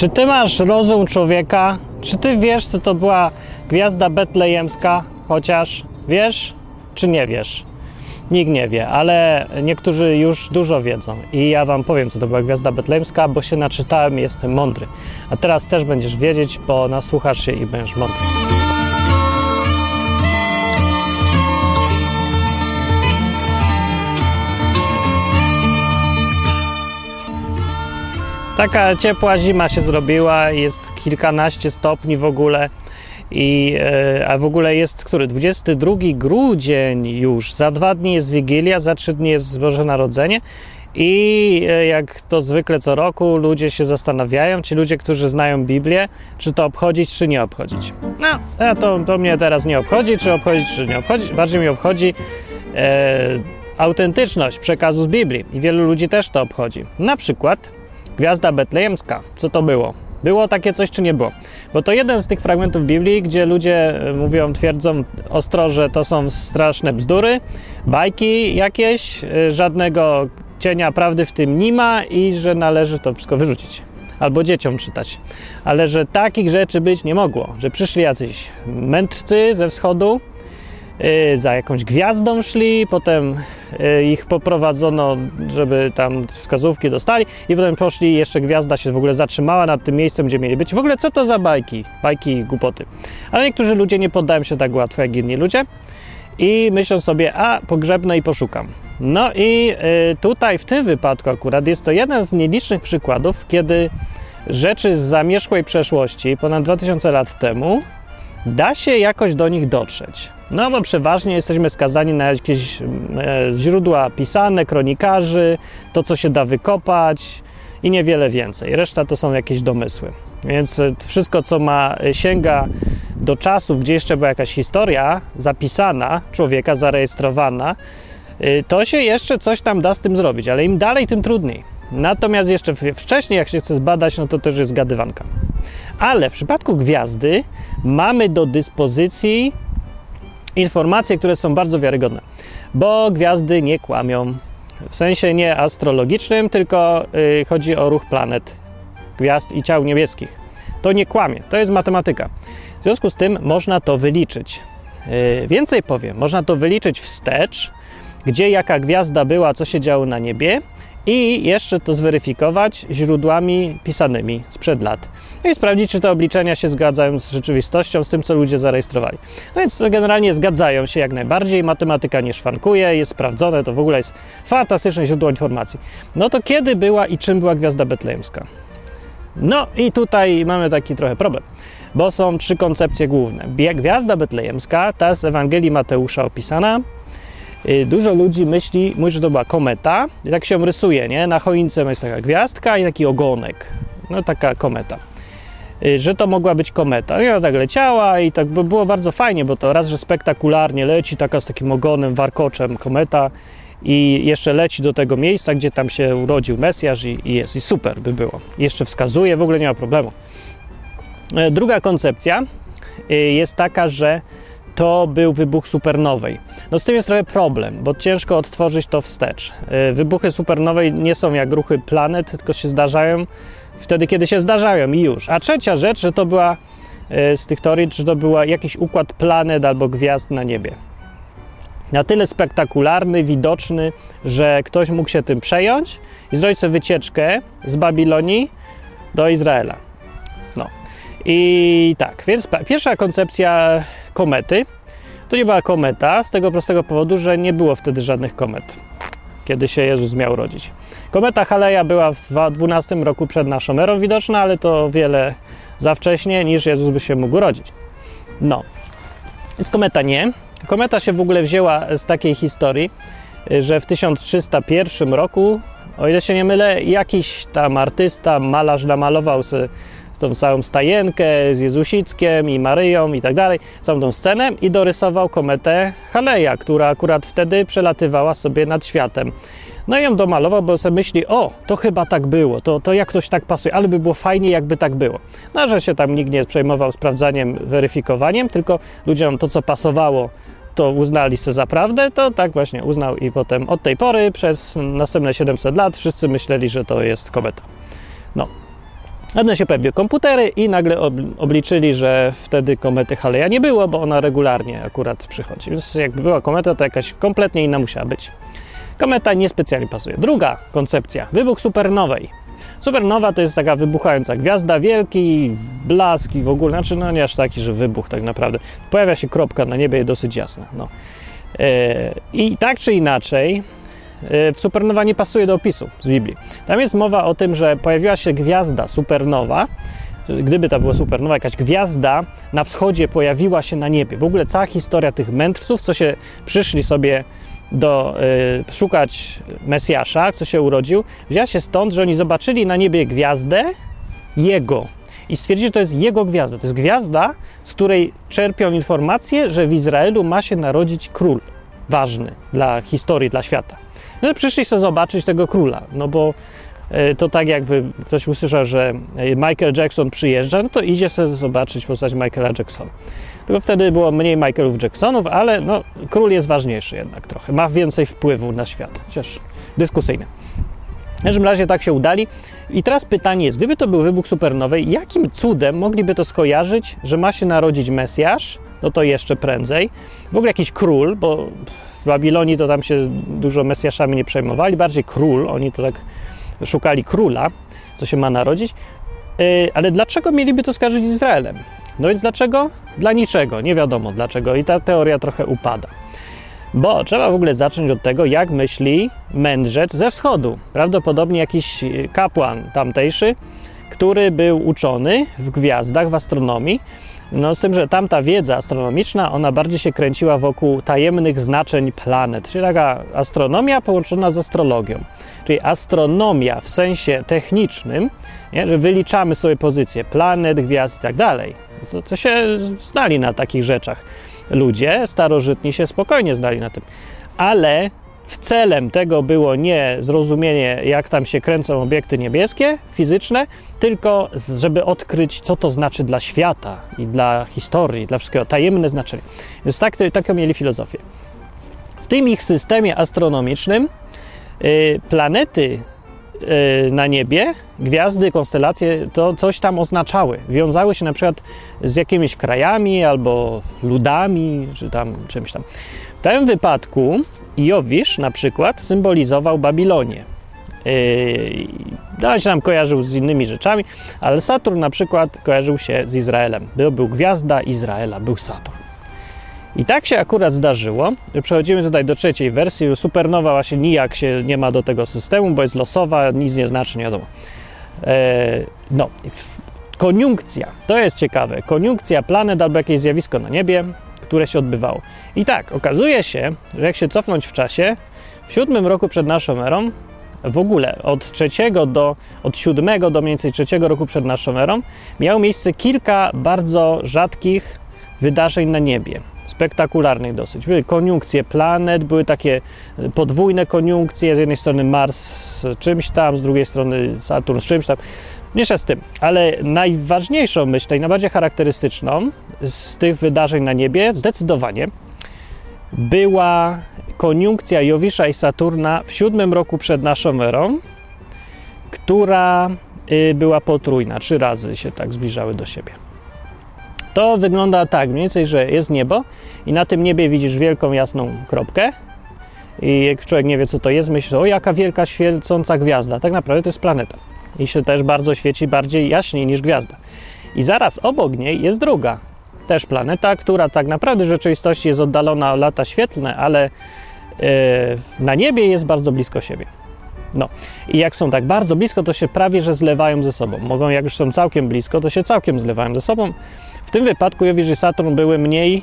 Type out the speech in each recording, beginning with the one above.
Czy ty masz rozum człowieka? Czy ty wiesz, co to była gwiazda betlejemska? Chociaż wiesz, czy nie wiesz? Nikt nie wie, ale niektórzy już dużo wiedzą. I ja wam powiem, co to była gwiazda betlejemska, bo się naczytałem i jestem mądry. A teraz też będziesz wiedzieć, bo nasłuchasz się i będziesz mądry. Taka ciepła zima się zrobiła, jest kilkanaście stopni w ogóle. I, e, a w ogóle jest który? 22 grudzień już. Za dwa dni jest Wigilia, za trzy dni jest Boże Narodzenie. I e, jak to zwykle co roku, ludzie się zastanawiają, ci ludzie, którzy znają Biblię, czy to obchodzić, czy nie obchodzić. No, to, to mnie teraz nie obchodzi, czy obchodzić, czy nie obchodzić. Bardziej mnie obchodzi e, autentyczność przekazu z Biblii. I wielu ludzi też to obchodzi. Na przykład Gwiazda Betlejemska. Co to było? Było takie coś, czy nie było? Bo to jeden z tych fragmentów Biblii, gdzie ludzie e, mówią, twierdzą ostro, że to są straszne bzdury, bajki jakieś, e, żadnego cienia prawdy w tym nie ma i że należy to wszystko wyrzucić. Albo dzieciom czytać. Ale że takich rzeczy być nie mogło. Że przyszli jacyś mędrcy ze wschodu, yy, za jakąś gwiazdą szli, potem ich poprowadzono, żeby tam wskazówki dostali i potem poszli jeszcze gwiazda się w ogóle zatrzymała nad tym miejscem, gdzie mieli być. W ogóle co to za bajki? Bajki i głupoty. Ale niektórzy ludzie nie poddają się tak łatwo jak inni ludzie i myślą sobie, a pogrzebnę i poszukam. No i y, tutaj w tym wypadku akurat jest to jeden z nielicznych przykładów, kiedy rzeczy z zamierzchłej przeszłości, ponad 2000 lat temu, da się jakoś do nich dotrzeć. No bo przeważnie jesteśmy skazani na jakieś e, źródła pisane, kronikarzy, to co się da wykopać i niewiele więcej. Reszta to są jakieś domysły. Więc e, wszystko, co ma sięga do czasów, gdzie jeszcze była jakaś historia zapisana, człowieka zarejestrowana, e, to się jeszcze coś tam da z tym zrobić, ale im dalej, tym trudniej. Natomiast jeszcze wcześniej, jak się chce zbadać, no to też jest gadywanka. Ale w przypadku gwiazdy mamy do dyspozycji informacje, które są bardzo wiarygodne, bo gwiazdy nie kłamią. W sensie nie astrologicznym, tylko yy, chodzi o ruch planet, gwiazd i ciał niebieskich. To nie kłamie, to jest matematyka. W związku z tym można to wyliczyć. Yy, więcej powiem, można to wyliczyć wstecz, gdzie jaka gwiazda była, co się działo na niebie i jeszcze to zweryfikować źródłami pisanymi sprzed lat. No i sprawdzić, czy te obliczenia się zgadzają z rzeczywistością, z tym, co ludzie zarejestrowali. No więc generalnie zgadzają się jak najbardziej, matematyka nie szwankuje, jest sprawdzone, to w ogóle jest fantastyczne źródło informacji. No to kiedy była i czym była gwiazda betlejemska? No i tutaj mamy taki trochę problem, bo są trzy koncepcje główne. Gwiazda betlejemska, ta z Ewangelii Mateusza opisana, Dużo ludzi myśli, mówi, że to była kometa, i tak się rysuje, nie? Na choince jest taka gwiazdka i taki ogonek, no taka kometa. Że to mogła być kometa. I ona tak leciała i tak było bardzo fajnie, bo to raz, że spektakularnie leci, taka z takim ogonem, warkoczem kometa i jeszcze leci do tego miejsca, gdzie tam się urodził Mesjasz i, i jest, i super by było. Jeszcze wskazuje, w ogóle nie ma problemu. Druga koncepcja jest taka, że to był wybuch supernowej. No z tym jest trochę problem, bo ciężko odtworzyć to wstecz. Y, wybuchy supernowej nie są jak ruchy planet, tylko się zdarzają wtedy, kiedy się zdarzają i już. A trzecia rzecz, że to była y, z tych teorii, czy to była jakiś układ planet albo gwiazd na niebie. Na tyle spektakularny, widoczny, że ktoś mógł się tym przejąć i zrobić sobie wycieczkę z Babilonii do Izraela. I tak, więc pierwsza koncepcja komety. To nie była kometa z tego prostego powodu, że nie było wtedy żadnych komet, kiedy się Jezus miał rodzić. Kometa Haleja była w 12 roku przed naszą erą widoczna, ale to wiele za wcześnie, niż Jezus by się mógł rodzić. No, więc kometa nie. Kometa się w ogóle wzięła z takiej historii, że w 1301 roku, o ile się nie mylę, jakiś tam artysta, malarz namalował sobie tą całą stajenkę z Jezusickiem i Maryją i tak dalej, całą tą scenę i dorysował kometę Haleja, która akurat wtedy przelatywała sobie nad światem. No i ją domalował, bo sobie myśli, o, to chyba tak było, to, to jak ktoś tak pasuje, ale by było fajnie, jakby tak było. No, że się tam nikt nie przejmował sprawdzaniem, weryfikowaniem, tylko ludziom to, co pasowało, to uznali sobie za prawdę, to tak właśnie uznał i potem od tej pory przez następne 700 lat wszyscy myśleli, że to jest kometa. No, One się pojawiły komputery i nagle obliczyli, że wtedy komety Haleja nie było, bo ona regularnie akurat przychodzi. Więc jakby była kometa, to jakaś kompletnie inna musiała być. Kometa niespecjalnie pasuje. Druga koncepcja, wybuch supernowej. Supernowa to jest taka wybuchająca gwiazda, wielki blask i w ogóle, znaczy no nie aż taki, że wybuch tak naprawdę. Pojawia się kropka na niebie dosyć jasna. No. Yy, I tak czy inaczej, supernowa nie pasuje do opisu z Biblii. Tam jest mowa o tym, że pojawiła się gwiazda supernowa, gdyby to była supernowa, jakaś gwiazda na wschodzie pojawiła się na niebie. W ogóle cała historia tych mędrców, co się przyszli sobie do, y, szukać Mesjasza, co się urodził, wzięła się stąd, że oni zobaczyli na niebie gwiazdę jego i stwierdzili, że to jest jego gwiazda. To jest gwiazda, z której czerpią informacje, że w Izraelu ma się narodzić król ważny dla historii, dla świata. No przyszli sobie zobaczyć tego króla, no bo y, to tak jakby ktoś usłyszał, że Michael Jackson przyjeżdża, no to idzie sobie zobaczyć postać Michaela Jacksona. Tylko wtedy było mniej Michaelów Jacksonów, ale no, król jest ważniejszy jednak trochę. Ma więcej wpływu na świat. Chociaż dyskusyjny. W każdym razie tak się udali. I teraz pytanie jest, gdyby to był wybuch supernowej, jakim cudem mogliby to skojarzyć, że ma się narodzić Mesjasz, no to jeszcze prędzej, w ogóle jakiś król, bo w Babilonii to tam się dużo Mesjaszami nie przejmowali, bardziej król, oni to tak szukali króla, co się ma narodzić, yy, ale dlaczego mieliby to skojarzyć z Izraelem? No więc dlaczego? Dla niczego, nie wiadomo dlaczego i ta teoria trochę upada. Bo trzeba w ogóle zacząć od tego, jak myśli mędrzec ze wschodu. Prawdopodobnie jakiś kapłan tamtejszy, który był uczony w gwiazdach, w astronomii. No z tym, że tamta wiedza astronomiczna, ona bardziej się kręciła wokół tajemnych znaczeń planet, czyli taka astronomia połączona z astrologią. Czyli astronomia w sensie technicznym, nie, że wyliczamy sobie pozycje planet, gwiazd i tak dalej to, to się znali na takich rzeczach. Ludzie starożytni się spokojnie znali na tym. Ale w celem tego było nie zrozumienie, jak tam się kręcą obiekty niebieskie, fizyczne, tylko żeby odkryć, co to znaczy dla świata i dla historii, dla wszystkiego, tajemne znaczenie. Więc tak, taką mieli filozofię. W tym ich systemie astronomicznym y, planety Y, na niebie, gwiazdy, konstelacje, to coś tam oznaczały. Wiązały się na przykład z jakimiś krajami albo ludami, czy tam czymś tam. W tym wypadku Jowisz na przykład symbolizował Babilonię. Yy, się nam kojarzył z innymi rzeczami, ale Saturn na przykład kojarzył się z Izraelem. Był, był gwiazda Izraela, był Saturn. I tak się akurat zdarzyło, że przechodzimy tutaj do trzeciej wersji. Supernowa właśnie nijak się nie ma do tego systemu, bo jest losowa, nic nie znaczy, nie wiadomo. E, no, koniunkcja, to jest ciekawe. Koniunkcja planet albo jakieś zjawisko na niebie, które się odbywało. I tak, okazuje się, że jak się cofnąć w czasie, w siódmym roku przed naszą erą, w ogóle od trzeciego do, od siódmego do mniej więcej trzeciego roku przed naszą erą, miało miejsce kilka bardzo rzadkich wydarzeń na niebie spektakularnych dosyć. Były koniunkcje planet, były takie podwójne koniunkcje, z jednej strony Mars z czymś tam, z drugiej strony Saturn z czymś tam. Mniejsza z tym, ale najważniejszą myślę i najbardziej charakterystyczną z tych wydarzeń na niebie zdecydowanie była koniunkcja Jowisza i Saturna w siódmym roku przed naszą erą, która y, była potrójna, trzy razy się tak zbliżały do siebie. To wygląda tak mniej więcej, że jest niebo i na tym niebie widzisz wielką jasną kropkę i jak człowiek nie wie co to jest, myśli, o jaka wielka świecąca gwiazda. Tak naprawdę to jest planeta i się też bardzo świeci bardziej jaśniej niż gwiazda. I zaraz obok niej jest druga, też planeta, która tak naprawdę w rzeczywistości jest oddalona o lata świetlne, ale yy, na niebie jest bardzo blisko siebie. No i jak są tak bardzo blisko, to się prawie że zlewają ze sobą. Mogą, jak już są całkiem blisko, to się całkiem zlewają ze sobą. W tym wypadku Jowisz i Saturn były mniej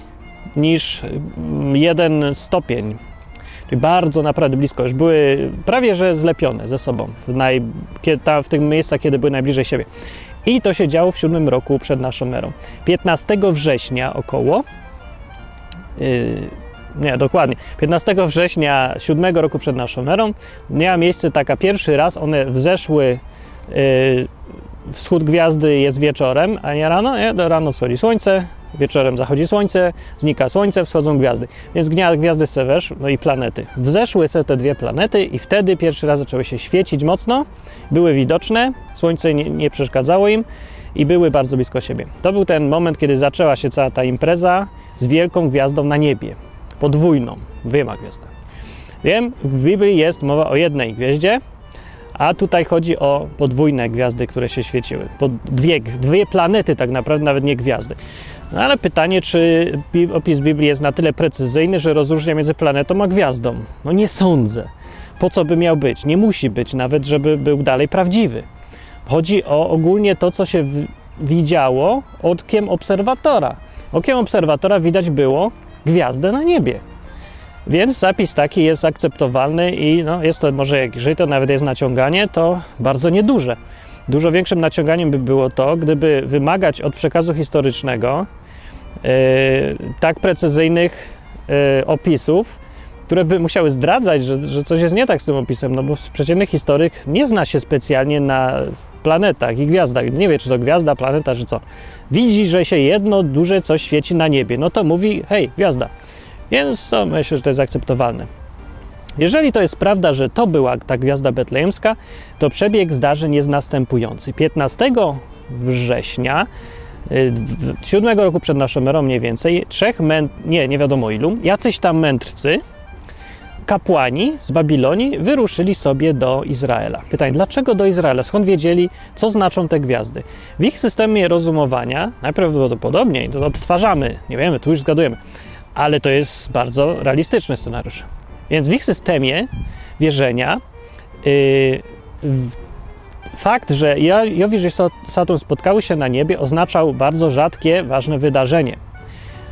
niż mm, jeden stopień. Czyli bardzo naprawdę blisko. Już były prawie że zlepione ze sobą w, naj, ta, w tych miejscach, kiedy były najbliżej siebie. I to się działo w siódmym roku przed naszą erą. 15 września około. Yy, nie, dokładnie. 15 września 7 roku przed naszą erą miała miejsce taka pierwszy raz, one wzeszły yy, wschód gwiazdy jest wieczorem, a nie rano. Nie? Do rano wschodzi słońce, wieczorem zachodzi słońce, znika słońce, wschodzą gwiazdy. Więc gwiazdy se wesz, no i planety. Wzeszły se te dwie planety i wtedy pierwszy raz zaczęły się świecić mocno, były widoczne, słońce nie, nie przeszkadzało im i były bardzo blisko siebie. To był ten moment, kiedy zaczęła się cała ta impreza z wielką gwiazdą na niebie, podwójną, dwiema gwiazdami. Wiem, w Biblii jest mowa o jednej gwieździe, a tutaj chodzi o podwójne gwiazdy, które się świeciły. Po dwie, dwie planety tak naprawdę, nawet nie gwiazdy. No ale pytanie, czy opis Biblii jest na tyle precyzyjny, że rozróżnia między planetą a gwiazdą? No nie sądzę. Po co by miał być? Nie musi być nawet, żeby był dalej prawdziwy. Chodzi o ogólnie to, co się widziało okiem obserwatora. Okiem obserwatora widać było gwiazdę na niebie. Więc zapis taki jest akceptowalny i no, jest to może, jeżeli to nawet jest naciąganie, to bardzo nieduże. Dużo większym naciąganiem by było to, gdyby wymagać od przekazu historycznego yy, tak precyzyjnych yy, opisów, które by musiały zdradzać, że, że coś jest nie tak z tym opisem, no bo przeciętny historyk nie zna się specjalnie na planetach i gwiazdach. Nie wie, czy to gwiazda, planeta, czy co. Widzi, że się jedno duże coś świeci na niebie, no to mówi, hej, gwiazda. Więc to myślę, że to jest akceptowalne. Jeżeli to jest prawda, że to była ta gwiazda betlejemska, to przebieg zdarzeń jest następujący. 15 września y, siódmego roku przed naszą erą mniej więcej, trzech męd... nie, nie wiadomo ilu, jacyś tam mędrcy, kapłani z Babilonii wyruszyli sobie do Izraela. Pytanie, dlaczego do Izraela? Skąd wiedzieli, co znaczą te gwiazdy? W ich systemie rozumowania najprawdopodobniej to odtwarzamy, nie wiemy, tu już zgadujemy, ale to jest bardzo realistyczny scenariusz. Więc w ich systemie wierzenia yy, fakt, że Jowisz i Saturn spotkały się na niebie, oznaczał bardzo rzadkie, ważne wydarzenie.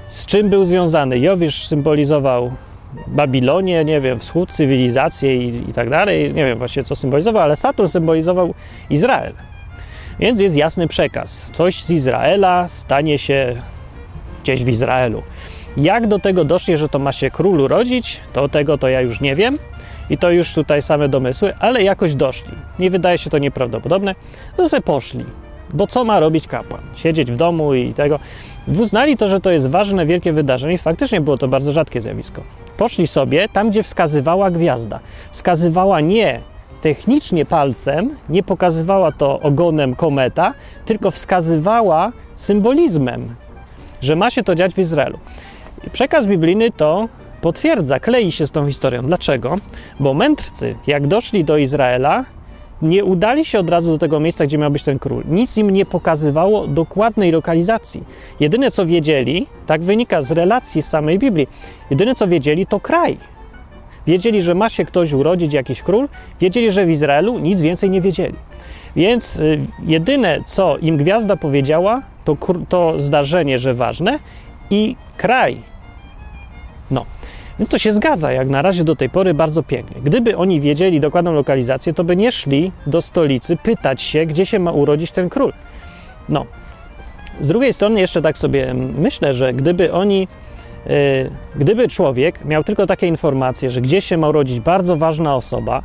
Z czym był związany? Jowisz symbolizował Babilonię, nie wiem, wschód, cywilizację i, i tak dalej. Nie wiem właśnie, co symbolizował, ale Saturn symbolizował Izrael. Więc jest jasny przekaz. Coś z Izraela stanie się gdzieś w Izraelu. Jak do tego doszli, że to ma się król urodzić, to tego to ja już nie wiem. I to już tutaj same domysły, ale jakoś doszli. Nie wydaje się to nieprawdopodobne. No sobie poszli. Bo co ma robić kapłan? Siedzieć w domu i tego. Uznali to, że to jest ważne, wielkie wydarzenie i faktycznie było to bardzo rzadkie zjawisko. Poszli sobie tam, gdzie wskazywała gwiazda. Wskazywała nie technicznie palcem, nie pokazywała to ogonem kometa, tylko wskazywała symbolizmem, że ma się to dziać w Izraelu. Przekaz biblijny to potwierdza, klei się z tą historią. Dlaczego? Bo mędrcy, jak doszli do Izraela, nie udali się od razu do tego miejsca, gdzie miał być ten król. Nic im nie pokazywało dokładnej lokalizacji. Jedyne co wiedzieli, tak wynika z relacji z samej Biblii, jedyne co wiedzieli to kraj. Wiedzieli, że ma się ktoś urodzić, jakiś król, wiedzieli, że w Izraelu nic więcej nie wiedzieli. Więc y, jedyne co im gwiazda powiedziała, to, to zdarzenie, że ważne i kraj, no, więc to się zgadza, jak na razie do tej pory bardzo pięknie. Gdyby oni wiedzieli dokładną lokalizację, to by nie szli do stolicy pytać się, gdzie się ma urodzić ten król. No. Z drugiej strony jeszcze tak sobie myślę, że gdyby oni, yy, gdyby człowiek miał tylko takie informacje, że gdzie się ma urodzić bardzo ważna osoba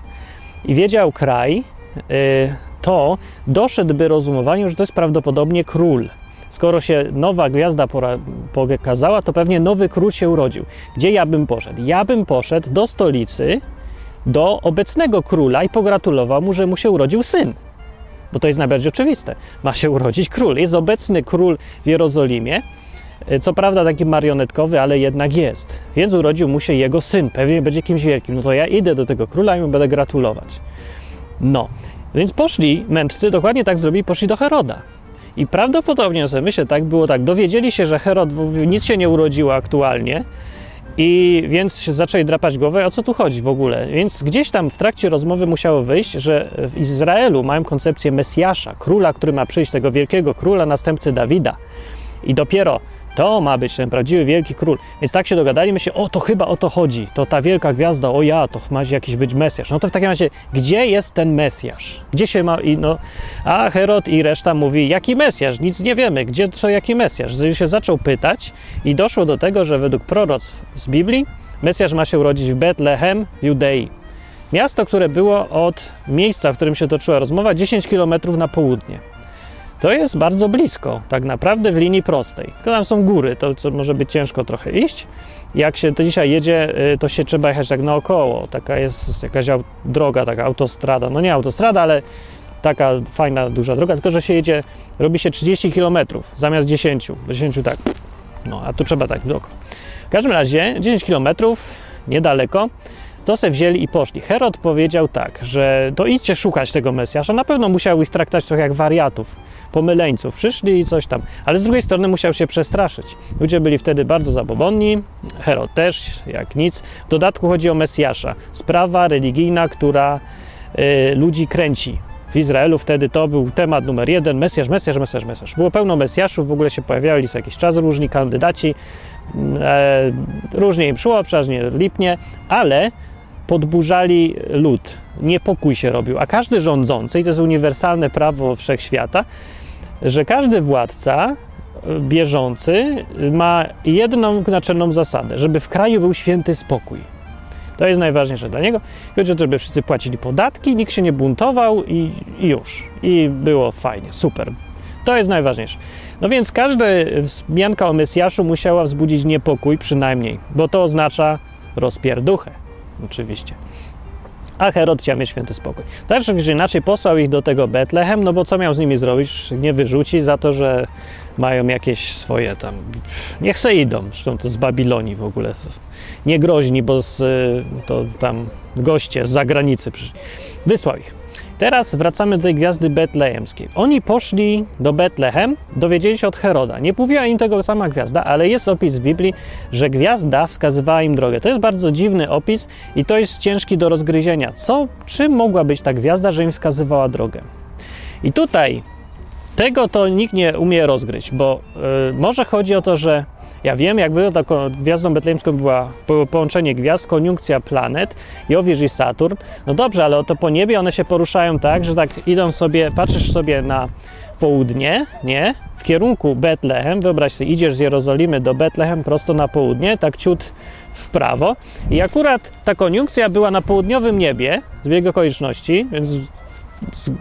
i wiedział kraj, yy, to doszedłby rozumowaniu, że to jest prawdopodobnie król skoro się nowa gwiazda pokazała, to pewnie nowy król się urodził. Gdzie ja bym poszedł? Ja bym poszedł do stolicy, do obecnego króla i pogratulował mu, że mu się urodził syn. Bo to jest najbardziej oczywiste. Ma się urodzić król. Jest obecny król w Jerozolimie. Co prawda taki marionetkowy, ale jednak jest. Więc urodził mu się jego syn. Pewnie będzie kimś wielkim. No to ja idę do tego króla i mu będę gratulować. No. Więc poszli mędrcy, dokładnie tak zrobili, poszli do Heroda. I prawdopodobnie, sobie myślę, tak było tak. Dowiedzieli się, że Herod nic się nie urodziło aktualnie, i więc zaczęli drapać głowę, o co tu chodzi w ogóle. Więc gdzieś tam w trakcie rozmowy musiało wyjść, że w Izraelu mają koncepcję Mesjasza, króla, który ma przyjść, tego wielkiego króla, następcy Dawida. I dopiero to ma być ten prawdziwy wielki król. Więc tak się dogadali, myślę, o to chyba o to chodzi. To ta wielka gwiazda, o ja, to ma jakiś być Mesjasz. No to w takim razie, gdzie jest ten Mesjasz? Gdzie się ma. I no, a Herod i reszta mówi, jaki Mesjasz? Nic nie wiemy. Gdzie co, jaki Mesjasz? Już się zaczął pytać i doszło do tego, że według proroctw z Biblii Mesjasz ma się urodzić w Betlehem w Judei. Miasto, które było od miejsca, w którym się toczyła rozmowa, 10 km na południe. To jest bardzo blisko, tak naprawdę w linii prostej. Tylko tam są góry, to co może być ciężko trochę iść. Jak się to dzisiaj jedzie, y, to się trzeba jechać tak naokoło. Taka jest jakaś droga, taka autostrada. No nie autostrada, ale taka fajna, duża droga, tylko że się jedzie, robi się 30 km zamiast 10. 10 tak. No, a tu trzeba tak dookoła. W każdym razie 10 km, niedaleko, to se wzięli i poszli. Herod powiedział tak, że to idźcie szukać tego Mesjasza. Na pewno musiał ich traktować trochę jak wariatów, pomyleńców. Przyszli i coś tam. Ale z drugiej strony musiał się przestraszyć. Ludzie byli wtedy bardzo zabobonni, Herod też, jak nic. W dodatku chodzi o Mesjasza. Sprawa religijna, która y, ludzi kręci. W Izraelu wtedy to był temat numer jeden, Mesjasz, Mesjasz, Mesjasz, Mesjasz. Było pełno Mesjaszów, w ogóle się pojawiali co jakiś czas różni kandydaci, e, różnie im szło, przeważnie lipnie, ale podburzali lud, niepokój się robił, a każdy rządzący, i to jest uniwersalne prawo wszechświata, że każdy władca e, bieżący ma jedną naczelną zasadę, żeby w kraju był święty spokój. To jest najważniejsze dla niego. Chodzi o to, żeby wszyscy płacili podatki, nikt się nie buntował i, już. I było fajnie, super. To jest najważniejsze. No więc każda wzmianka o Mesjaszu musiała wzbudzić niepokój przynajmniej, bo to oznacza rozpierduchę, oczywiście. A Herod chciał mieć święty spokój. Tak czy inaczej posłał ich do tego Betlehem, no bo co miał z nimi zrobić? Nie wyrzuci za to, że mają jakieś swoje tam... Niech se idą, zresztą to z Babilonii w ogóle. Nie groźni, bo z, to tam goście z zagranicy. Wysłał ich. Teraz wracamy do tej gwiazdy betlejemskiej. Oni poszli do Betlehem, dowiedzieli się od Heroda. Nie mówiła im tego sama gwiazda, ale jest opis w Biblii, że gwiazda wskazywała im drogę. To jest bardzo dziwny opis i to jest ciężki do rozgryzienia. Co, czym mogła być ta gwiazda, że im wskazywała drogę? I tutaj tego to nikt nie umie rozgryźć, bo yy, może chodzi o to, że ja wiem, jakby taką gwiazdą betlejemską była połączenie gwiazd, koniunkcja planet, Jowisz i Saturn. No dobrze, ale oto po niebie one się poruszają tak, że tak idą sobie, patrzysz sobie na południe, nie? W kierunku Betlehem, wyobraź sobie, idziesz z Jerozolimy do Betlehem prosto na południe, tak ciut w prawo i akurat ta koniunkcja była na południowym niebie, zbieg okoliczności, więc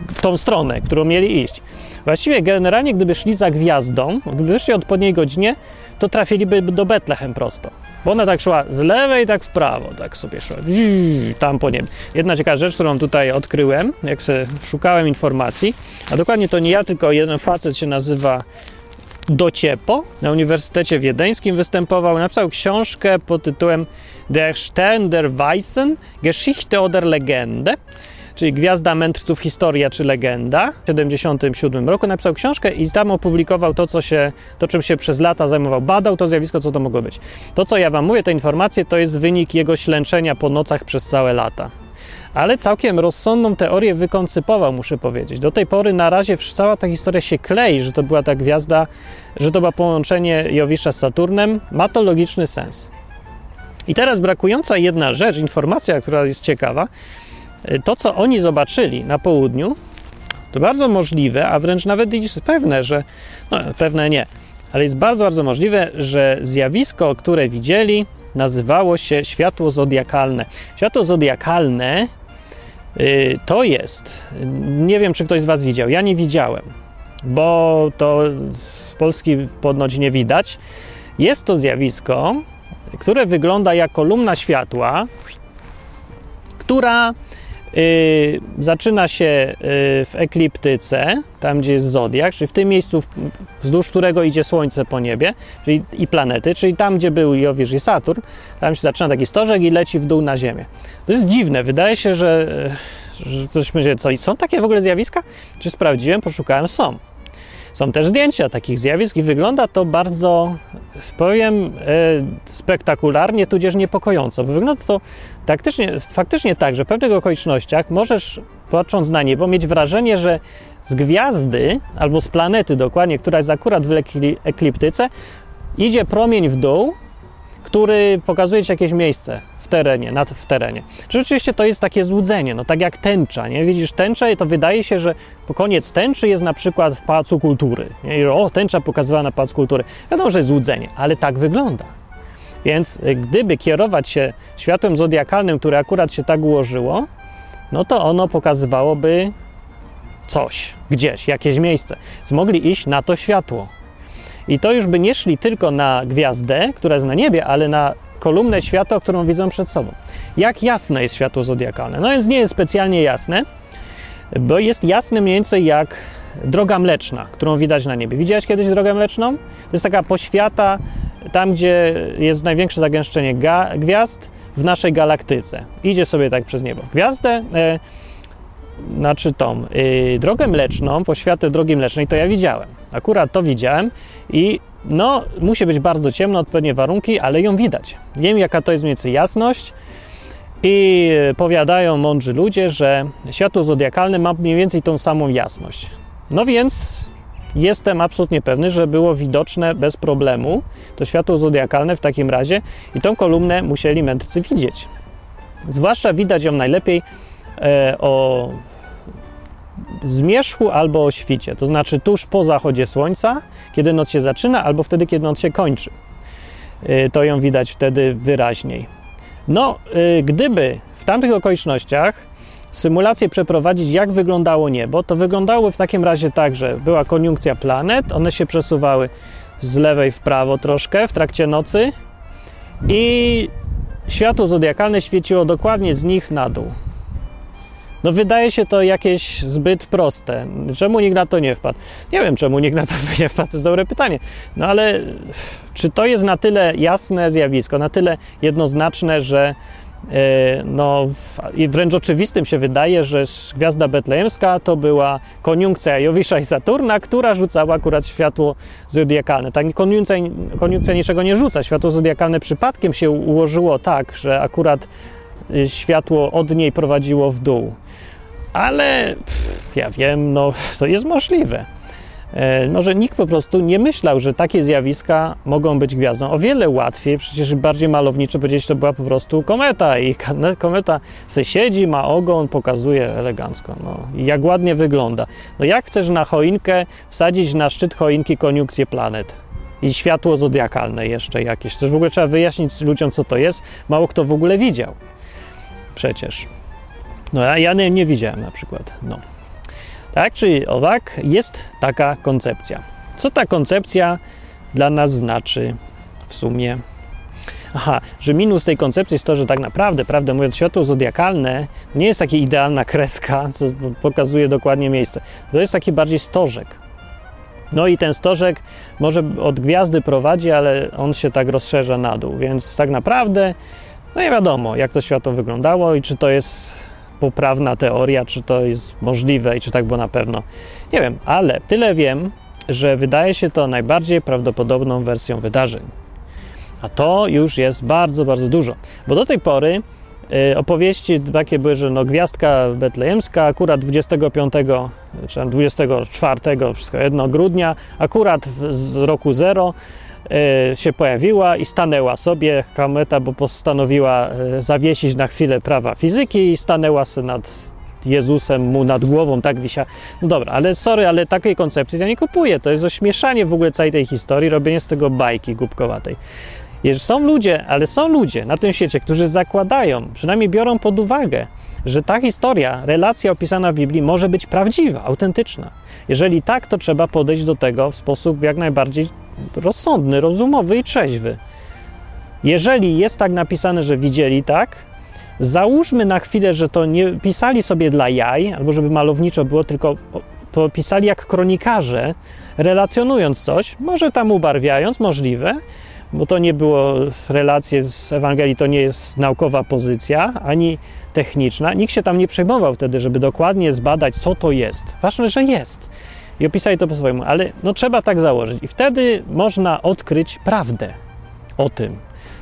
w tą stronę, którą mieli iść. Właściwie generalnie, gdyby szli za gwiazdą, gdyby szli o odpowiedniej godzinie, to trafiliby do Betlehem prosto. Bo ona tak szła z lewej, tak w prawo, tak sobie szła, tam po niebie. Jedna ciekawa rzecz, którą tutaj odkryłem, jak sobie szukałem informacji, a dokładnie to nie ja, tylko jeden facet się nazywa Dociepo, na Uniwersytecie Wiedeńskim występował, napisał książkę pod tytułem Der Stern der Weißen, Geschichte oder Legende, czyli Gwiazda Mędrców, Historia czy Legenda. W 1977 roku napisał książkę i tam opublikował to, co się, to, czym się przez lata zajmował. Badał to zjawisko, co to mogło być. To, co ja Wam mówię, te informacje, to jest wynik jego ślęczenia po nocach przez całe lata. Ale całkiem rozsądną teorię wykoncypował, muszę powiedzieć. Do tej pory na razie cała ta historia się klei, że to była ta gwiazda, że to było połączenie Jowisza z Saturnem. Ma to logiczny sens. I teraz brakująca jedna rzecz, informacja, która jest ciekawa, to, co oni zobaczyli na południu, to bardzo możliwe, a wręcz nawet jest pewne, że, no pewne nie, ale jest bardzo, bardzo możliwe, że zjawisko, które widzieli, nazywało się światło zodiakalne. Światło zodiakalne yy, to jest, nie wiem, czy ktoś z Was widział, ja nie widziałem, bo to z Polski ponoć nie widać. Jest to zjawisko, które wygląda jak kolumna światła, która Yy, zaczyna się yy, w ekliptyce, tam gdzie jest zodiak, czyli w tym miejscu, wzdłuż którego idzie Słońce po niebie czyli, i planety, czyli tam, gdzie był Jowisz i Saturn, tam się zaczyna taki stożek i leci w dół na Ziemię. To jest dziwne, wydaje się, że, że coś będzie, co, są takie w ogóle zjawiska? Czy sprawdziłem, poszukałem, są. Są też zdjęcia takich zjawisk i wygląda to bardzo, powiem, e, spektakularnie, tudzież niepokojąco. Bo wygląda to taktycznie, faktycznie tak, że w pewnych okolicznościach możesz, patrząc na niebo, mieć wrażenie, że z gwiazdy, albo z planety dokładnie, która jest akurat w ekliptyce, idzie promień w dół, który pokazuje ci jakieś miejsce terenie, nad, w terenie. Rzeczywiście to jest takie złudzenie, no tak jak tęcza, nie? Widzisz tęczę, to wydaje się, że koniec tęczy jest na przykład w Pałacu Kultury. Nie? I, o, tęcza pokazywana na Pałacu Kultury. Wiadomo, że jest złudzenie, ale tak wygląda. Więc y, gdyby kierować się światłem zodiakalnym, które akurat się tak ułożyło, no to ono pokazywałoby coś, gdzieś, jakieś miejsce. Więc mogli iść na to światło. I to już by nie szli tylko na gwiazdę, która jest na niebie, ale na kolumnę światła, którą widzą przed sobą. Jak jasne jest światło zodiakalne? No więc nie jest specjalnie jasne, bo jest jasne mniej więcej jak droga mleczna, którą widać na niebie. Widziałeś kiedyś drogę mleczną? To jest taka poświata tam, gdzie jest największe zagęszczenie gwiazd w naszej galaktyce. Idzie sobie tak przez niebo. Gwiazdę, e, znaczy tą y, drogę mleczną, poświatę drogi mlecznej, to ja widziałem. Akurat to widziałem i no, musi być bardzo ciemno, odpowiednie warunki, ale ją widać. Wiem, jaka to jest mniej więcej jasność i powiadają mądrzy ludzie, że światło zodiakalne ma mniej więcej tą samą jasność. No więc jestem absolutnie pewny, że było widoczne bez problemu to światło zodiakalne w takim razie i tą kolumnę musieli mędrcy widzieć. Zwłaszcza widać ją najlepiej e, o zmierzchu albo o świcie, to znaczy tuż po zachodzie słońca, kiedy noc się zaczyna, albo wtedy, kiedy noc się kończy. E, to ją widać wtedy wyraźniej. No, e, gdyby w tamtych okolicznościach symulację przeprowadzić, jak wyglądało niebo, to wyglądało w takim razie tak, że była koniunkcja planet, one się przesuwały z lewej w prawo troszkę w trakcie nocy i światło zodiakalne świeciło dokładnie z nich na dół. No wydaje się to jakieś zbyt proste. Czemu nikt na to nie wpadł? Nie wiem, czemu nikt na to nie wpadł, to jest dobre pytanie. No ale czy to jest na tyle jasne zjawisko, na tyle jednoznaczne, że E, no, wręcz oczywistym się wydaje, że gwiazda betlejemska to była koniunkcja Jowisza i Saturna, która rzucała akurat światło zodiakalne. Tak, koniunkcja, koniunkcja niczego nie rzuca. Światło zodiakalne przypadkiem się ułożyło tak, że akurat y, światło od niej prowadziło w dół. Ale pff, ja wiem, no to jest możliwe. E, może nikt po prostu nie myślał, że takie zjawiska mogą być gwiazdą. O wiele łatwiej, przecież bardziej malownicze powiedzieć, że to była po prostu kometa i kometa se siedzi, ma ogon, pokazuje elegancko. No. Jak ładnie wygląda. No jak chcesz na choinkę wsadzić na szczyt choinki koniunkcję planet? I światło zodiakalne jeszcze jakieś. Też w ogóle trzeba wyjaśnić ludziom, co to jest. Mało kto w ogóle widział. Przecież. No ja, nie, nie widziałem na przykład. No. Tak czy owak, jest taka koncepcja. Co ta koncepcja dla nas znaczy w sumie? Aha, że minus tej koncepcji jest to, że tak naprawdę, prawdę mówiąc, światło zodiakalne nie jest taka idealna kreska, co pokazuje dokładnie miejsce. To jest taki bardziej stożek. No i ten stożek może od gwiazdy prowadzi, ale on się tak rozszerza na dół, więc tak naprawdę no nie wiadomo, jak to światło wyglądało i czy to jest poprawna teoria, czy to jest możliwe i czy tak było na pewno. Nie wiem, ale tyle wiem, że wydaje się to najbardziej prawdopodobną wersją wydarzeń. A to już jest bardzo, bardzo dużo, bo do tej pory y, opowieści takie były, że no gwiazdka betlejemska akurat 25 czy 24, wszystko jedno, grudnia, akurat z roku 0 E, się pojawiła i stanęła sobie kometa, bo postanowiła e, zawiesić na chwilę prawa fizyki i stanęła sobie nad Jezusem mu nad głową, tak wisia. No dobra, ale sorry, ale takiej koncepcji ja nie kupuję. To jest ośmieszanie w ogóle całej tej historii, robienie z tego bajki głupkowatej. Są ludzie, ale są ludzie na tym świecie, którzy zakładają, przynajmniej biorą pod uwagę, że ta historia, relacja opisana w Biblii może być prawdziwa, autentyczna. Jeżeli tak, to trzeba podejść do tego w sposób jak najbardziej rozsądny, rozumowy i trzeźwy. Jeżeli jest tak napisane, że widzieli tak, załóżmy na chwilę, że to nie pisali sobie dla jaj, albo żeby malowniczo było, tylko pisali jak kronikarze, relacjonując coś, może tam ubarwiając, możliwe, bo to nie było relacje z Ewangelii, to nie jest naukowa pozycja, ani techniczna. Nikt się tam nie przejmował wtedy, żeby dokładnie zbadać, co to jest. Ważne, że jest. I opisali to po swojemu, ale no trzeba tak założyć. I wtedy można odkryć prawdę o tym,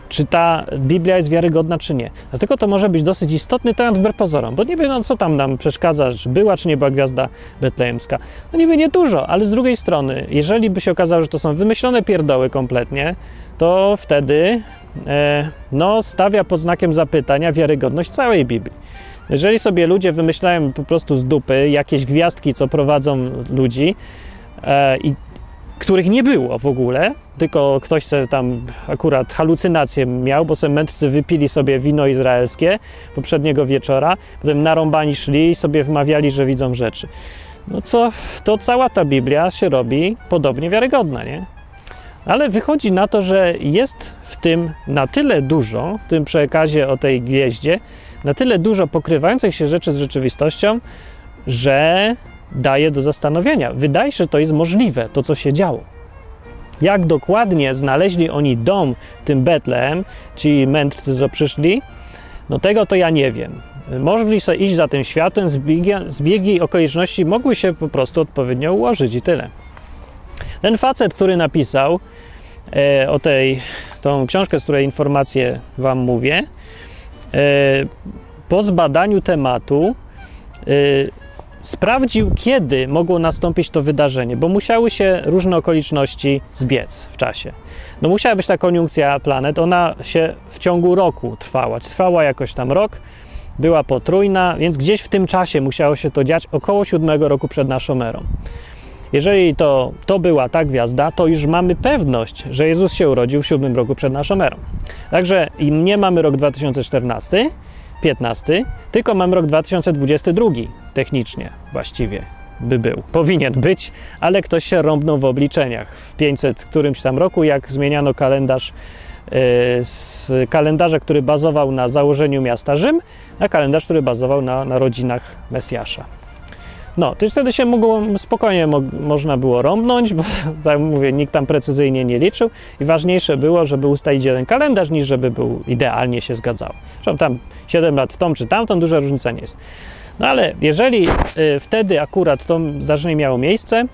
czy ta Biblia jest wiarygodna, czy nie. Dlatego to może być dosyć istotny temat wbrew pozorom, bo wiem, no, co tam nam przeszkadza, czy była, czy nie była gwiazda betlejemska. No niby nie dużo, ale z drugiej strony, jeżeli by się okazało, że to są wymyślone pierdoły kompletnie, to wtedy e, no, stawia pod znakiem zapytania wiarygodność całej Biblii. Jeżeli sobie ludzie wymyślają po prostu z dupy jakieś gwiazdki, co prowadzą ludzi, e, i których nie było w ogóle, tylko ktoś sobie tam akurat halucynację miał, bo sobie mędrcy wypili sobie wino izraelskie poprzedniego wieczora, potem narąbani szli i sobie wmawiali, że widzą rzeczy. no co, to cała ta Biblia się robi podobnie wiarygodna, nie? Ale wychodzi na to, że jest w tym na tyle dużo, w tym przekazie o tej gwieździe, na tyle dużo pokrywających się rzeczy z rzeczywistością, że daje do zastanowienia. Wydaje się, że to jest możliwe, to co się działo. Jak dokładnie znaleźli oni dom tym Betlehem, ci mędrcy, co przyszli, no tego to ja nie wiem. Mogli sobie iść za tym światłem, zbiegi, zbiegi okoliczności mogły się po prostu odpowiednio ułożyć i tyle. Ten facet, który napisał e, o tej, tą książkę, z której informacje wam mówię, po zbadaniu tematu e, sprawdził, kiedy mogło nastąpić to wydarzenie, bo musiały się różne okoliczności zbiec w czasie. No musiała być ta koniunkcja planet, ona się w ciągu roku trwała, trwała jakoś tam rok, była potrójna, więc gdzieś w tym czasie musiało się to dziać około siódmego roku przed naszą erą. Jeżeli to, to była ta gwiazda, to już mamy pewność, że Jezus się urodził w siódmym roku przed naszą erą. Także nie mamy rok 2014, 15, tylko mamy rok 2022 technicznie właściwie by był. Powinien być, ale ktoś się rąbnął w obliczeniach w 500 którymś tam roku, jak zmieniano kalendarz yy, z kalendarza, który bazował na założeniu miasta Rzym, na kalendarz, który bazował na narodzinach Mesjasza. No, to wtedy się mogło, spokojnie mo, można było rąbnąć, bo tak mówię, nikt tam precyzyjnie nie liczył i ważniejsze było, żeby ustalić jeden kalendarz, niż żeby był idealnie się zgadzał. Zresztą tam 7 lat w tą czy tamtą, duża różnica nie jest. No ale jeżeli y, wtedy akurat to zdarzenie miało miejsce,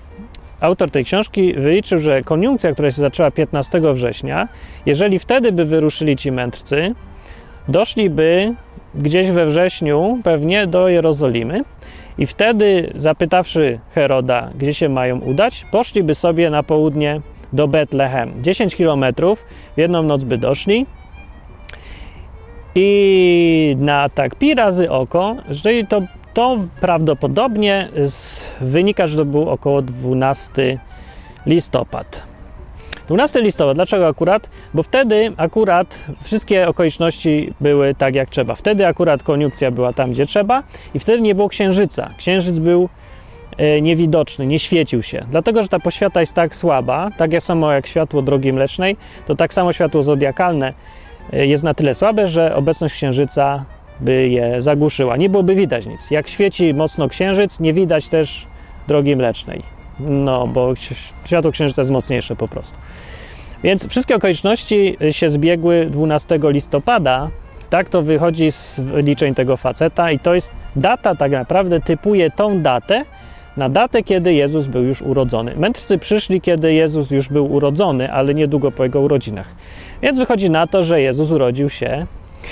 autor tej książki wyliczył, że koniunkcja, która się zaczęła 15 września, jeżeli wtedy by wyruszyli ci mędrcy, doszliby gdzieś we wrześniu pewnie do Jerozolimy i wtedy, zapytawszy Heroda, gdzie się mają udać, poszliby sobie na południe do Betlehem. 10 kilometrów, w jedną noc by doszli. I na tak pi razy oko, że to, to prawdopodobnie z, wynika, że to był około 12 listopad. 12 listopada. Dlaczego akurat? Bo wtedy akurat wszystkie okoliczności były tak jak trzeba. Wtedy akurat koniunkcja była tam, gdzie trzeba i wtedy nie było księżyca. Księżyc był e, niewidoczny, nie świecił się. Dlatego, że ta poświata jest tak słaba, tak samo jak światło drogi mlecznej, to tak samo światło zodiakalne e, jest na tyle słabe, że obecność księżyca by je zagłuszyła. Nie byłoby widać nic. Jak świeci mocno księżyc, nie widać też drogi mlecznej. No, bo światło księżyca jest mocniejsze po prostu. Więc wszystkie okoliczności się zbiegły 12 listopada. Tak to wychodzi z liczeń tego faceta, i to jest data, tak naprawdę typuje tą datę na datę, kiedy Jezus był już urodzony. Mędrcy przyszli, kiedy Jezus już był urodzony, ale niedługo po jego urodzinach. Więc wychodzi na to, że Jezus urodził się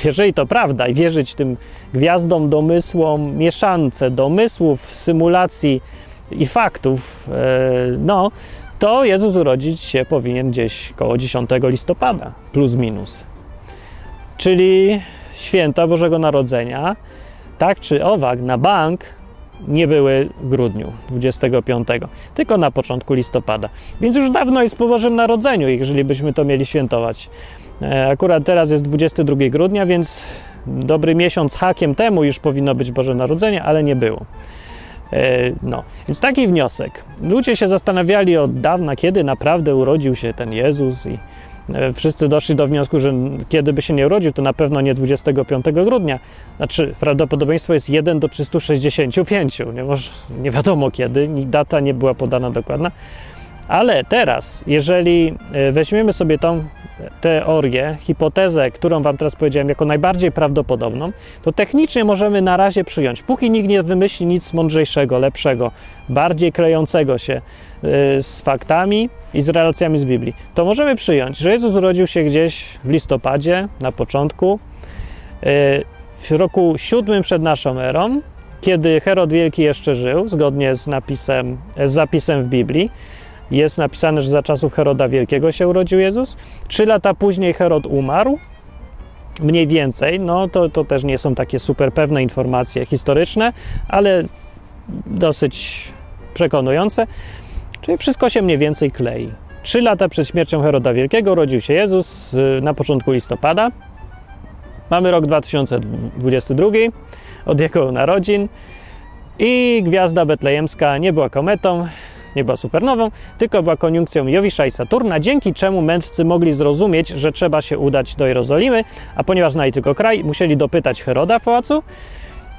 jeżeli to prawda i wierzyć tym gwiazdom, domysłom, mieszance domysłów, symulacji i faktów, e, no, to Jezus urodzić się powinien gdzieś koło 10 listopada, plus minus. Czyli święta Bożego Narodzenia, tak czy owak, na bank nie były w grudniu 25, tylko na początku listopada. Więc już dawno jest po Bożym Narodzeniu, jeżeli byśmy to mieli świętować. E, akurat teraz jest 22 grudnia, więc dobry miesiąc hakiem temu już powinno być Boże Narodzenie, ale nie było. E, no, więc taki wniosek. Ludzie się zastanawiali od dawna, kiedy naprawdę urodził się ten Jezus i e, wszyscy doszli do wniosku, że kiedy by się nie urodził, to na pewno nie 25 grudnia. Znaczy, prawdopodobieństwo jest 1 do 365. Nie, może, nie wiadomo kiedy, data nie była podana dokładna. Ale teraz, jeżeli e, weźmiemy sobie tą teorię, hipotezę, którą Wam teraz powiedziałem, jako najbardziej prawdopodobną, to technicznie możemy na razie przyjąć, póki nikt nie wymyśli nic mądrzejszego, lepszego, bardziej klejącego się y, z faktami i z relacjami z Biblii, to możemy przyjąć, że Jezus urodził się gdzieś w listopadzie, na początku, y, w roku siódmym przed naszą erą, kiedy Herod Wielki jeszcze żył, zgodnie z napisem, z zapisem w Biblii, jest napisane, że za czasów Heroda Wielkiego się urodził Jezus. Trzy lata później Herod umarł, mniej więcej, no to, to też nie są takie super pewne informacje historyczne, ale dosyć przekonujące. Czyli wszystko się mniej więcej klei. Trzy lata przed śmiercią Heroda Wielkiego urodził się Jezus y, na początku listopada. Mamy rok 2022 od jego narodzin. I gwiazda betlejemska nie była kometą, była supernową, tylko była koniunkcją Jowisza i Saturna, dzięki czemu mędrcy mogli zrozumieć, że trzeba się udać do Jerozolimy, a ponieważ znali tylko kraj, musieli dopytać Heroda w pałacu,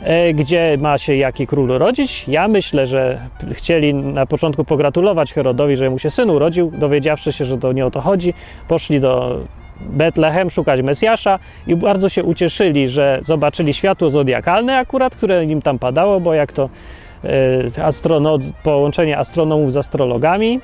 e, gdzie ma się jaki król urodzić. Ja myślę, że chcieli na początku pogratulować Herodowi, że mu się syn urodził, dowiedziawszy się, że to nie o to chodzi, poszli do Betlehem szukać Mesjasza i bardzo się ucieszyli, że zobaczyli światło zodiakalne akurat, które im tam padało, bo jak to astrono, połączenie astronomów z astrologami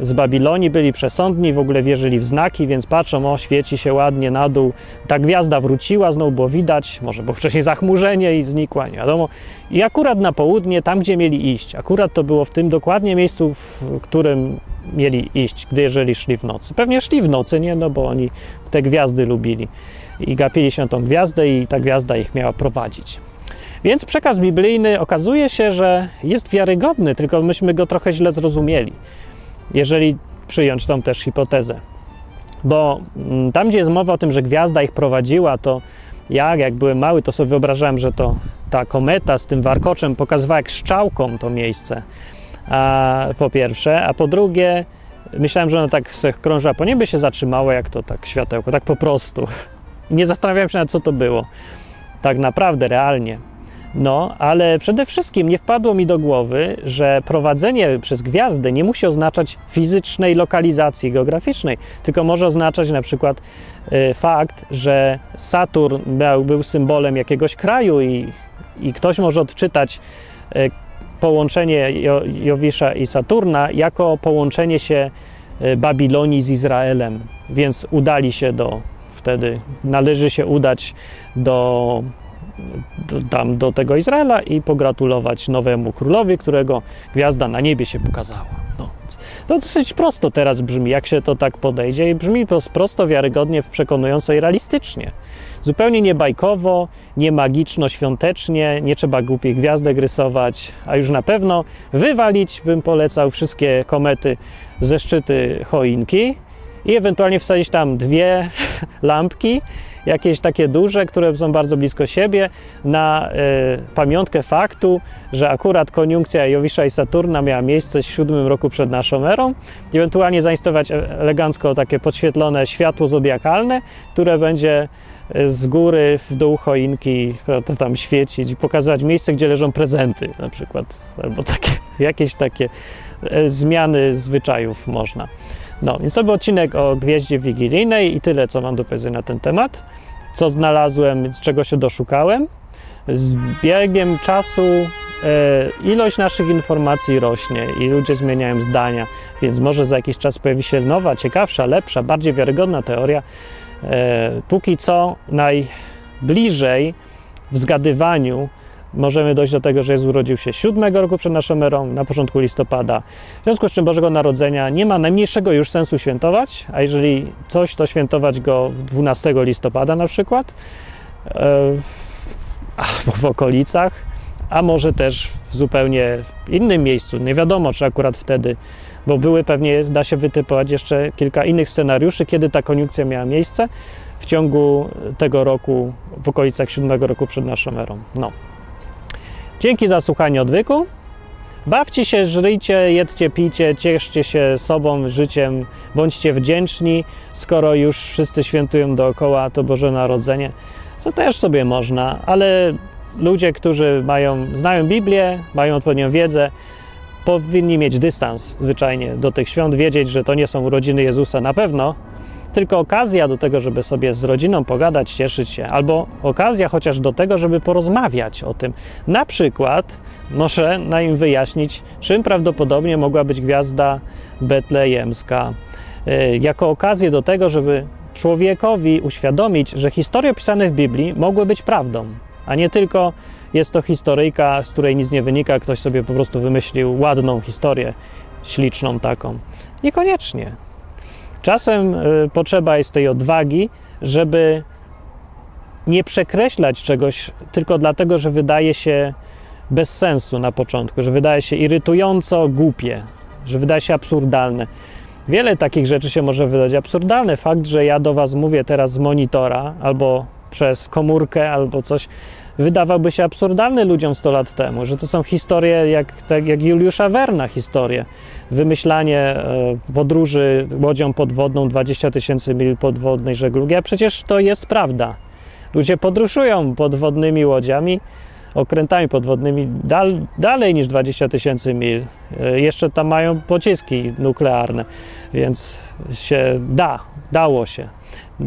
z Babilonii byli przesądni, w ogóle wierzyli w znaki, więc patrzą, o świeci się ładnie na dół. Ta gwiazda wróciła, znowu było widać, może było wcześniej zachmurzenie i znikła, nie wiadomo. I akurat na południe, tam gdzie mieli iść, akurat to było w tym dokładnie miejscu, w którym mieli iść, gdy jeżeli szli w nocy. Pewnie szli w nocy, nie? No bo oni te gwiazdy lubili i gapili się na tą gwiazdę i ta gwiazda ich miała prowadzić. Więc przekaz biblijny okazuje się, że jest wiarygodny, tylko myśmy go trochę źle zrozumieli, jeżeli przyjąć tą też hipotezę. Bo mm, tam, gdzie jest mowa o tym, że gwiazda ich prowadziła, to ja, jak byłem mały, to sobie wyobrażałem, że to ta kometa z tym warkoczem pokazywała jak strzałką to miejsce a, po pierwsze, a po drugie, myślałem, że ona tak krążyła po niebie, się zatrzymała, jak to tak światełko, tak po prostu. Nie zastanawiałem się nad co to było. Tak naprawdę, realnie. No, ale przede wszystkim nie wpadło mi do głowy, że prowadzenie przez gwiazdę nie musi oznaczać fizycznej lokalizacji geograficznej, tylko może oznaczać na przykład y, fakt, że Saturn był, był symbolem jakiegoś kraju i, i ktoś może odczytać y, połączenie Jowisza i Saturna jako połączenie się e, Babilonii z Izraelem. Więc udali się do, wtedy należy się udać do, tam, do tego Izraela i pogratulować nowemu królowi, którego gwiazda na niebie się pokazała. No, to dosyć prosto teraz brzmi, jak się to tak podejdzie i brzmi to prosto, wiarygodnie, przekonująco i realistycznie. Zupełnie nie bajkowo, nie magiczno-świątecznie, nie trzeba głupich gwiazdek rysować, a już na pewno wywalić bym polecał wszystkie komety ze szczyty choinki i ewentualnie wsadzić tam dwie lampki, jakieś takie duże, które są bardzo blisko siebie, na y, pamiątkę faktu, że akurat koniunkcja Jowisza i Saturna miała miejsce w siódmym roku przed naszą erą. Ewentualnie zainstalować e, elegancko takie podświetlone światło zodiakalne, które będzie z góry w dół choinki to tam świecić i pokazać miejsce, gdzie leżą prezenty na przykład, albo takie, jakieś takie e, zmiany zwyczajów można. No, więc to był odcinek o gwieździe wigilijnej i tyle, co mam do powiedzenia na ten temat. Co znalazłem, z czego się doszukałem. Z biegiem czasu e, ilość naszych informacji rośnie i ludzie zmieniają zdania, więc może za jakiś czas pojawi się nowa, ciekawsza, lepsza, bardziej wiarygodna teoria, E, póki co najbliżej w zgadywaniu możemy dojść do tego, że Jezus urodził się 7 roku przed naszą erą, na początku listopada. W związku z czym Bożego Narodzenia nie ma najmniejszego już sensu świętować, a jeżeli coś, to świętować go 12 listopada na przykład, e, albo w okolicach, a może też w zupełnie innym miejscu. Nie wiadomo, czy akurat wtedy bo były pewnie, da się wytypować jeszcze kilka innych scenariuszy, kiedy ta koniunkcja miała miejsce w ciągu tego roku, w okolicach siódmego roku przed naszą erą. No. Dzięki za słuchanie odwyku. Bawcie się, żryjcie, jedźcie, pijcie, cieszcie się sobą, życiem, bądźcie wdzięczni, skoro już wszyscy świętują dookoła to Boże Narodzenie. To też sobie można, ale ludzie, którzy mają, znają Biblię, mają odpowiednią wiedzę, powinni mieć dystans zwyczajnie do tych świąt, wiedzieć, że to nie są urodziny Jezusa na pewno, tylko okazja do tego, żeby sobie z rodziną pogadać, cieszyć się, albo okazja chociaż do tego, żeby porozmawiać o tym. Na przykład może na im wyjaśnić, czym prawdopodobnie mogła być gwiazda betlejemska, y, jako okazję do tego, żeby człowiekowi uświadomić, że historie opisane w Biblii mogły być prawdą, a nie tylko jest to historyjka, z której nic nie wynika, ktoś sobie po prostu wymyślił ładną historię, śliczną taką. Niekoniecznie. Czasem y, potrzeba jest tej odwagi, żeby nie przekreślać czegoś tylko dlatego, że wydaje się bez sensu na początku, że wydaje się irytująco głupie, że wydaje się absurdalne. Wiele takich rzeczy się może wydać absurdalne. Fakt, że ja do Was mówię teraz z monitora albo przez komórkę albo coś, wydawałby się absurdalny ludziom 100 lat temu, że to są historie jak, tak jak Juliusza Werna historie. Wymyślanie e, podróży łodzią podwodną 20 tysięcy mil podwodnej żeglugi, a przecież to jest prawda. Ludzie podróżują podwodnymi łodziami, okrętami podwodnymi dal, dalej niż 20 tysięcy mil. E, jeszcze tam mają pociski nuklearne, więc się da, dało się.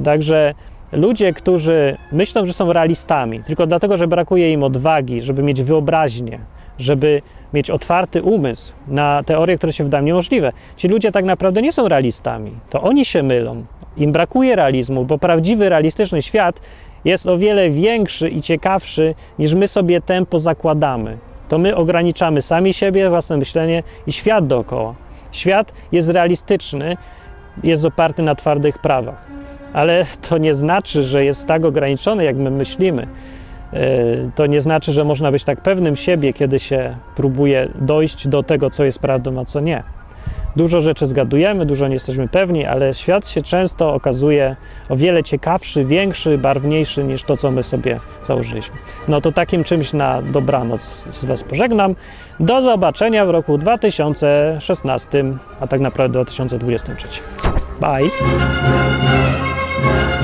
Także ludzie, którzy myślą, że są realistami, tylko dlatego, że brakuje im odwagi, żeby mieć wyobraźnię, żeby mieć otwarty umysł na teorie, które się wydają niemożliwe. Ci ludzie tak naprawdę nie są realistami. To oni się mylą. Im brakuje realizmu, bo prawdziwy, realistyczny świat jest o wiele większy i ciekawszy, niż my sobie tempo zakładamy. To my ograniczamy sami siebie, własne myślenie i świat dookoła. Świat jest realistyczny, jest oparty na twardych prawach, ale to nie znaczy, że jest tak ograniczony, jak my myślimy. To nie znaczy, że można być tak pewnym siebie, kiedy się próbuje dojść do tego, co jest prawdą, a co nie. Dużo rzeczy zgadujemy, dużo nie jesteśmy pewni, ale świat się często okazuje o wiele ciekawszy, większy, barwniejszy niż to, co my sobie założyliśmy. No to takim czymś na dobranoc z Was pożegnam. Do zobaczenia w roku 2016, a tak naprawdę 2023. Bye! Thank you.